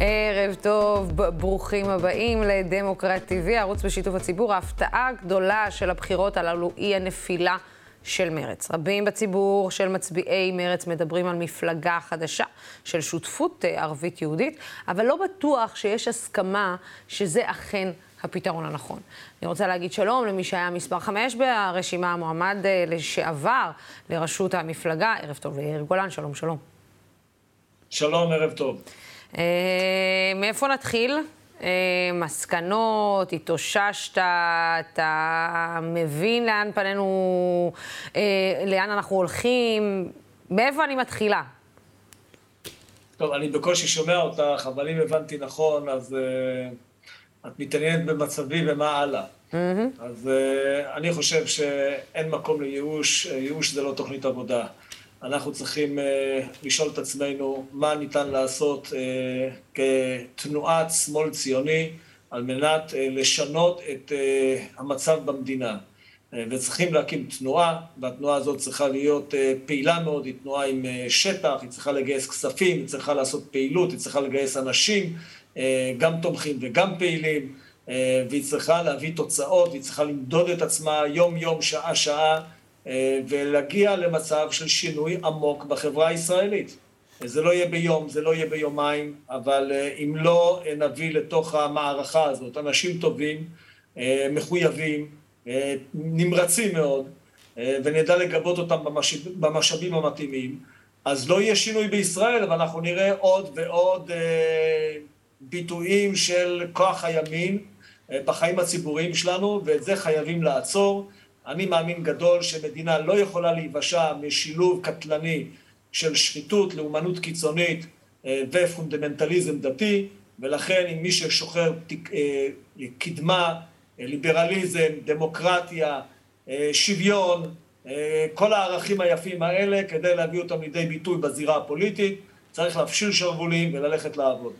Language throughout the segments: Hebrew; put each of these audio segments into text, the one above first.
ערב טוב, ברוכים הבאים לדמוקרט TV, ערוץ בשיתוף הציבור. ההפתעה הגדולה של הבחירות הללו היא הנפילה של מרץ. רבים בציבור של מצביעי מרץ מדברים על מפלגה חדשה של שותפות אה, ערבית-יהודית, אבל לא בטוח שיש הסכמה שזה אכן הפתרון הנכון. אני רוצה להגיד שלום למי שהיה מספר 5 ברשימה, המועמד אה, לשעבר לראשות המפלגה. ערב טוב ליאיר גולן, שלום, שלום. שלום, ערב טוב. אה, מאיפה נתחיל? אה, מסקנות, התאוששת, אתה מבין לאן פנינו, אה, לאן אנחנו הולכים? מאיפה אני מתחילה? טוב, אני בקושי שומע אותך, אבל אם הבנתי נכון, אז uh, את מתעניינת במצבי ומה הלאה. Mm-hmm. אז uh, אני חושב שאין מקום לייאוש, ייאוש זה לא תוכנית עבודה. אנחנו צריכים uh, לשאול את עצמנו מה ניתן לעשות uh, כתנועת שמאל ציוני על מנת uh, לשנות את המצב במדינה. וצריכים להקים תנועה, והתנועה הזאת צריכה להיות פעילה מאוד, היא תנועה עם שטח, היא צריכה לגייס כספים, היא צריכה לעשות פעילות, היא צריכה לגייס אנשים, גם תומכים וגם פעילים, והיא צריכה להביא תוצאות, היא צריכה למדוד את עצמה יום-יום, שעה-שעה. אה, ולהגיע למצב של שינוי עמוק בחברה הישראלית. זה לא יהיה ביום, זה לא יהיה ביומיים, אבל אה, אם לא נביא לתוך המערכה הזאת אנשים טובים, אה, מחויבים, נמרצים מאוד, ונדע לגבות אותם במשאבים המתאימים, אז לא יהיה שינוי בישראל, ואנחנו נראה עוד ועוד ביטויים של כוח הימין בחיים הציבוריים שלנו, ואת זה חייבים לעצור. אני מאמין גדול שמדינה לא יכולה להיוושע משילוב קטלני של שחיתות, לאומנות קיצונית אה, ופונדמנטליזם דתי, ולכן אם מי ששוחר אה, קדמה, אה, ליברליזם, דמוקרטיה, שוויון, כל הערכים היפים האלה, כדי להביא אותם לידי ביטוי בזירה הפוליטית, צריך להפשיל שרוולים וללכת לעבוד.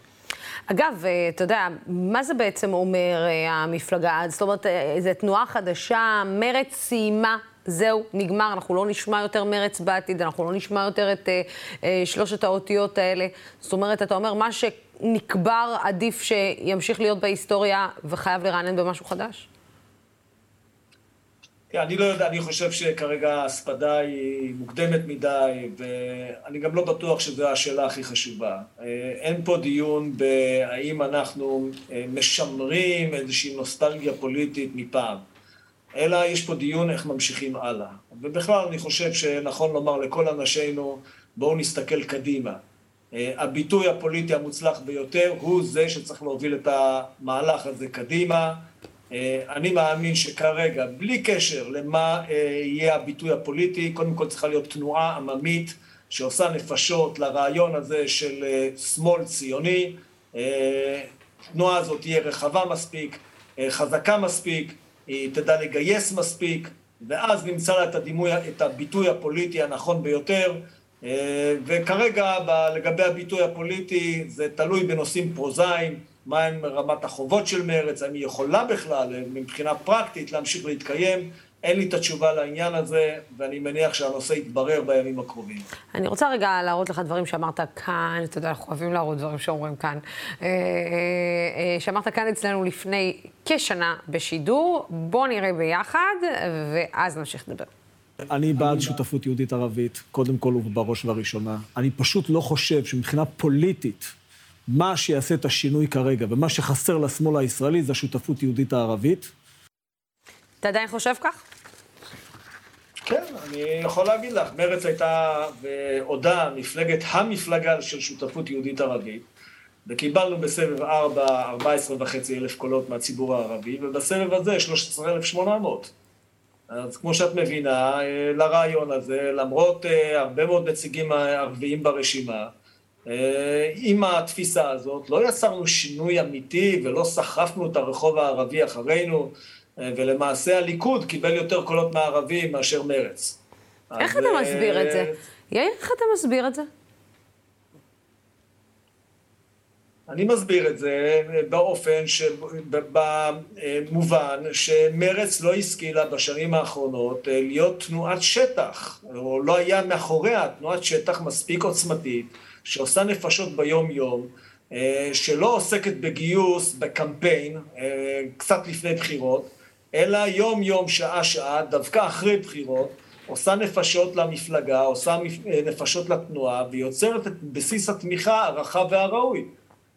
אגב, אה, אתה יודע, מה זה בעצם אומר אה, המפלגה? זאת אומרת, אה, זו תנועה חדשה, מרץ סיימה זהו, נגמר, אנחנו לא נשמע יותר מרץ בעתיד, אנחנו לא נשמע יותר את אה, אה, שלושת האותיות האלה. זאת אומרת, אתה אומר, מה שנקבר עדיף שימשיך להיות בהיסטוריה וחייב לרענן במשהו חדש? כן, אני לא יודע, אני חושב שכרגע ההספדה היא מוקדמת מדי, ואני גם לא בטוח שזו השאלה הכי חשובה. אה, אין פה דיון בהאם אנחנו אה, משמרים איזושהי נוסטלגיה פוליטית מפעם, אלא יש פה דיון איך ממשיכים הלאה. ובכלל אני חושב שנכון לומר לכל אנשינו, בואו נסתכל קדימה. אה, הביטוי הפוליטי המוצלח ביותר הוא זה שצריך להוביל את המהלך הזה קדימה. אה, אני מאמין שכרגע, בלי קשר למה אה, יהיה הביטוי הפוליטי, קודם כל צריכה להיות תנועה עממית שעושה נפשות לרעיון הזה של אה, שמאל ציוני. התנועה הזאת תהיה רחבה מספיק, חזקה מספיק, היא תדע לגייס מספיק, ואז נמצא לה את, הדימוי, את הביטוי הפוליטי הנכון ביותר. וכרגע לגבי הביטוי הפוליטי זה תלוי בנושאים פרוזאיים. מהם רמת החובות של מרצ, האם היא יכולה בכלל, מבחינה פרקטית, להמשיך להתקיים. אין לי את התשובה לעניין הזה, ואני מניח שהנושא יתברר בימים הקרובים. אני רוצה רגע להראות לך דברים שאמרת כאן, אתה יודע, אנחנו אוהבים להראות דברים שאומרים כאן. אה, אה, אה, שאמרת כאן אצלנו לפני כשנה בשידור, בוא נראה ביחד, ואז נמשיך לדבר. אני בעד שותפות יהודית-ערבית, קודם כל ובראש ובראשונה. אני פשוט לא חושב שמבחינה פוליטית, מה שיעשה את השינוי כרגע, ומה שחסר לשמאל הישראלי זה השותפות יהודית-הערבית. אתה עדיין חושב כך? כן, אני יכול להגיד לך, מרצ הייתה ועודה מפלגת המפלגה של שותפות יהודית-ערבית, וקיבלנו בסבב 4, 14 וחצי אלף קולות מהציבור הערבי, ובסבב הזה 13,800. אז כמו שאת מבינה, אה, לרעיון הזה, למרות אה, הרבה מאוד נציגים ערביים ברשימה, אה, עם התפיסה הזאת, לא יצרנו שינוי אמיתי ולא סחפנו את הרחוב הערבי אחרינו, אה, ולמעשה הליכוד קיבל יותר קולות מהערבים מאשר מרץ. איך אתה אה, מסביר את זה? יאיר, איך אתה מסביר את זה? אני מסביר את זה באופן, ש... במובן שמרץ לא השכילה בשנים האחרונות להיות תנועת שטח, או לא היה מאחוריה תנועת שטח מספיק עוצמתית שעושה נפשות ביום-יום, שלא עוסקת בגיוס, בקמפיין, קצת לפני בחירות, אלא יום-יום, שעה-שעה, דווקא אחרי בחירות, עושה נפשות למפלגה, עושה נפשות לתנועה, ויוצרת את בסיס התמיכה הרחב והראוי.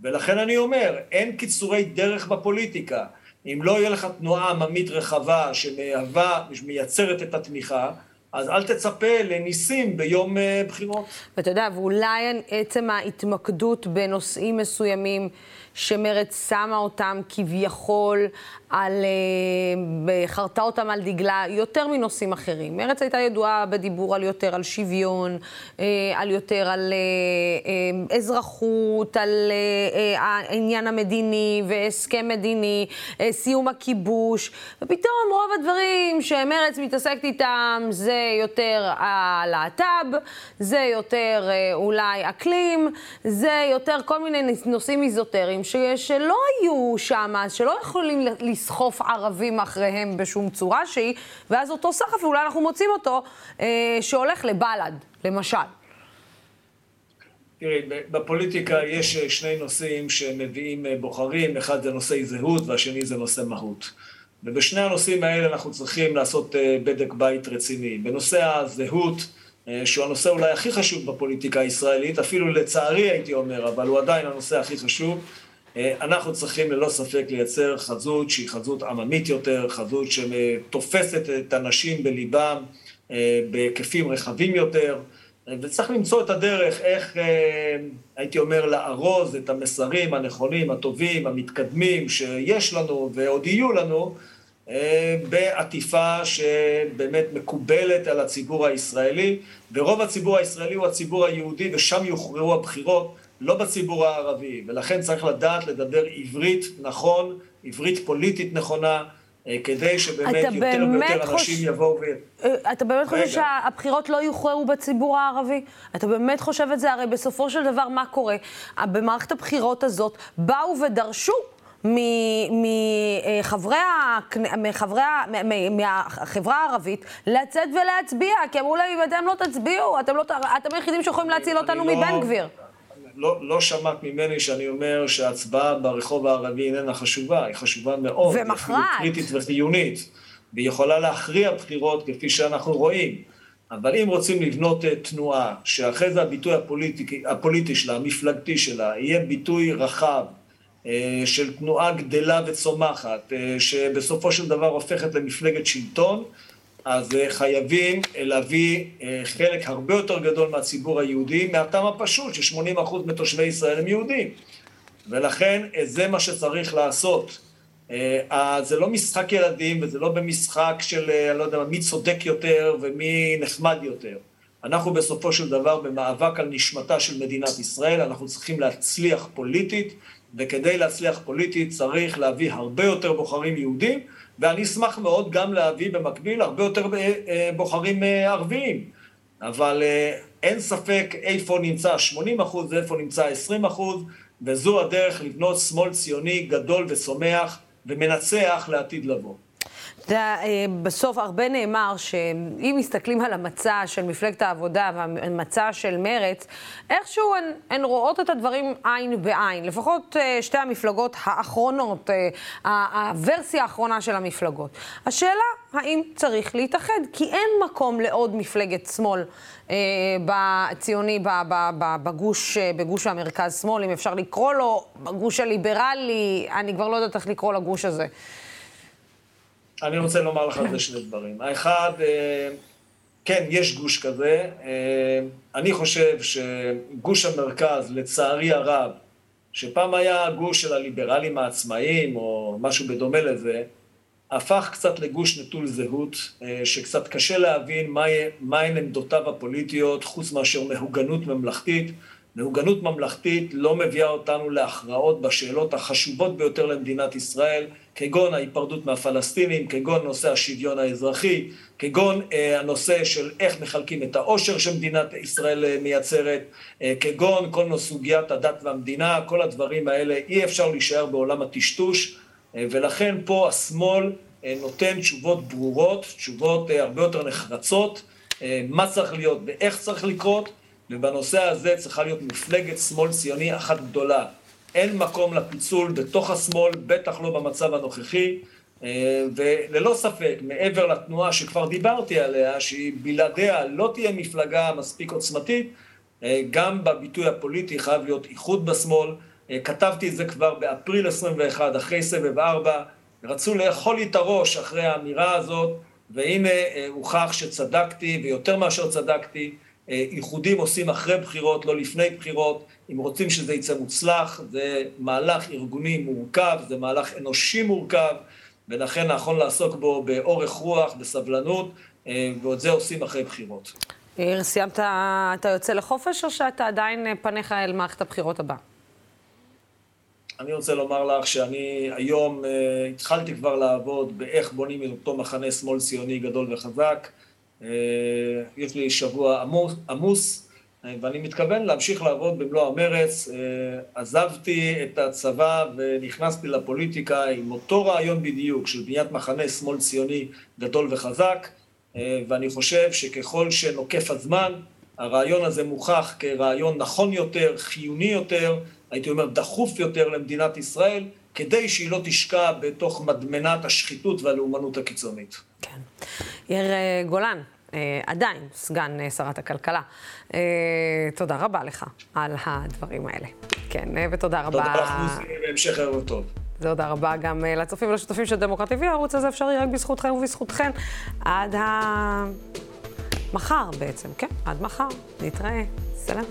ולכן אני אומר, אין קיצורי דרך בפוליטיקה. אם לא יהיה לך תנועה עממית רחבה שמהווה, מייצרת את התמיכה, אז אל תצפה לניסים ביום אה, בחירות. ואתה יודע, ואולי עצם ההתמקדות בנושאים מסוימים שמרצ שמה אותם כביכול על... אה, חרתה אותם על דגלה יותר מנושאים אחרים. מרצ הייתה ידועה בדיבור על יותר על שוויון, אה, על יותר על אה, אזרחות, על העניין המדיני והסכם מדיני, סיום הכיבוש, ופתאום רוב הדברים שמרצ מתעסקת איתם זה יותר הלהט"ב, זה יותר אולי אקלים, זה יותר כל מיני נושאים איזוטריים שלא היו שם, שלא יכולים לסחוף ערבים אחריהם בשום צורה שהיא, ואז אותו סחף, אולי אנחנו מוצאים אותו, אה, שהולך לבל"ד, למשל. תראי, בפוליטיקה יש אה, שני נושאים שמביאים אה, בוחרים, אחד זה נושאי זהות והשני זה נושא מהות. ובשני הנושאים האלה אנחנו צריכים לעשות אה, בדק בית רציני. בנושא הזהות, שהוא הנושא אולי הכי חשוב בפוליטיקה הישראלית, אפילו לצערי הייתי אומר, אבל הוא עדיין הנושא הכי חשוב, אנחנו צריכים ללא ספק לייצר חזות שהיא חזות עממית יותר, חזות שתופסת את הנשים בליבם אה, בהיקפים רחבים יותר, אה, וצריך למצוא את הדרך איך, הייתי אומר, לארוז את המסרים הנכונים, הטובים, המתקדמים שיש לנו ועוד יהיו לנו, בעטיפה שבאמת מקובלת על הציבור הישראלי, ורוב הציבור הישראלי הוא הציבור היהודי ושם יוכרעו הבחירות. לא בציבור הערבי, ולכן צריך לדעת לדבר עברית נכון, עברית פוליטית נכונה, אה, כדי שבאמת יותר ויותר אנשים יבואו ו... אה, אתה באמת חושב שהבחירות לא יוכרעו בציבור הערבי? אתה באמת חושב את זה? הרי בסופו של דבר, מה קורה? במערכת הבחירות הזאת באו ודרשו מחברי מהחברה הערבית לצאת ולהצביע, כי אמרו להם, אם אתם לא תצביעו, אתם, לא, אתם היחידים שיכולים להציל אותנו מבן לא- גביר. לא, לא שמעת ממני שאני אומר שההצבעה ברחוב הערבי איננה חשובה, היא חשובה מאוד. ומכרעת. היא קריטית וחיונית, והיא יכולה להכריע בחירות כפי שאנחנו רואים. אבל אם רוצים לבנות אה, תנועה, שאחרי זה הביטוי הפוליטי, הפוליטי שלה, המפלגתי שלה, יהיה ביטוי רחב, אה, של תנועה גדלה וצומחת, אה, שבסופו של דבר הופכת למפלגת שלטון, אז אה, חייבים אה, להביא אה, חלק הרבה יותר גדול מהציבור היהודי, מהטעם הפשוט ש-80% מתושבי ישראל הם יהודים. ולכן זה מה שצריך לעשות. זה לא משחק ילדים וזה לא במשחק של, אני לא יודע, מי צודק יותר ומי נחמד יותר. אנחנו בסופו של דבר במאבק על נשמתה של מדינת ישראל, אנחנו צריכים להצליח פוליטית, וכדי להצליח פוליטית צריך להביא הרבה יותר בוחרים יהודים, ואני אשמח מאוד גם להביא במקביל הרבה יותר אה, בוחרים אה, ערביים. אבל אה, אין ספק איפה נמצא 80 אחוז ואיפה נמצא 20 אחוז, וזו הדרך לבנות שמאל ציוני גדול וצומח ומנצח לעתיד לבוא. אתה אה, בסוף הרבה נאמר שאם מסתכלים על המצע של מפלגת העבודה והמצע של מרצ, איכשהו הן, הן רואות את הדברים עין בעין. לפחות אה, שתי המפלגות האחרונות, אה, הוורסיה האחרונה של המפלגות. השאלה, האם צריך להתאחד? כי אין מקום לעוד מפלגת שמאל בציוני, בגוש, בגוש המרכז-שמאל, אם אפשר לקרוא לו, בגוש הליברלי, אני כבר לא יודעת איך לקרוא לגוש הזה. אני רוצה לומר לך על זה שני דברים. האחד, אה, כן, יש גוש כזה. אה, אני חושב שגוש המרכז, לצערי הרב, שפעם היה גוש של הליברלים העצמאיים, או משהו בדומה לזה, הפך קצת לגוש נטול זהות, אה, שקצת קשה להבין מהן עמדותיו הפוליטיות, חוץ מאשר מהוגנות ממלכתית. מהוגנות ממלכתית לא מביאה אותנו להכרעות בשאלות החשובות ביותר למדינת ישראל, כגון ההיפרדות מהפלסטינים, כגון נושא השוויון האזרחי, כגון אה, הנושא של איך מחלקים את העושר שמדינת ישראל אה, מייצרת, אה, כגון כל נושא סוגיית הדת והמדינה, כל הדברים האלה אי אפשר להישאר בעולם הטשטוש, אה, ולכן פה השמאל אה, נותן תשובות ברורות, תשובות אה, הרבה יותר נחרצות, אה, מה צריך להיות ואיך צריך לקרות. ובנושא הזה צריכה להיות מפלגת שמאל ציוני אחת גדולה. אין מקום לפיצול בתוך השמאל, בטח לא במצב הנוכחי. אה, וללא ספק, מעבר לתנועה שכבר דיברתי עליה, שהיא בלעדיה לא תהיה מפלגה מספיק עוצמתית, אה, גם בביטוי הפוליטי חייב להיות איחוד בשמאל. אה, כתבתי את זה כבר באפריל 21, אחרי סבב 4, רצו לאכול לי את הראש אחרי האמירה הזאת, והנה הוכח שצדקתי, ויותר מאשר צדקתי, איחודים עושים אחרי בחירות, לא לפני בחירות. אם רוצים שזה יצא מוצלח, זה מהלך ארגוני מורכב, זה מהלך אנושי מורכב. ולכן נכון לעסוק בו באורך רוח, בסבלנות, אה, ואת זה עושים אחרי בחירות. יאיר, סיימת, אתה יוצא לחופש, או שאתה עדיין אה, פניך אל מערכת הבחירות הבאה? אני רוצה לומר לך שאני היום uh, התחלתי כבר לעבוד באיך בונים את אותו מחנה שמאל ציוני גדול וחזק. Uh, יש לי שבוע עמוס, עמוס ואני מתכוון להמשיך לעבוד במלוא המרץ. אה, עזבתי את הצבא ונכנסתי לפוליטיקה עם אותו רעיון בדיוק של בניית מחנה שמאל ציוני גדול וחזק, אה, ואני חושב שככל שנוקף הזמן, הרעיון הזה מוכח כרעיון נכון יותר, חיוני יותר, הייתי אומר דחוף יותר למדינת ישראל, כדי שהיא לא תשקע בתוך מדמנת השחיתות והלאומנות הקיצונית. כן. יאיר אה, גולן, אה, עדיין סגן אה, שרת הכלכלה. תודה רבה לך על הדברים האלה. כן, ותודה רבה. תודה לך, מוזי, והמשך ערב טוב. תודה רבה גם לצופים ולשותפים של דמוקרט TV. הערוץ הזה אפשרי רק בזכותכם ובזכותכן. עד ה... מחר בעצם, כן, עד מחר. נתראה. סלם.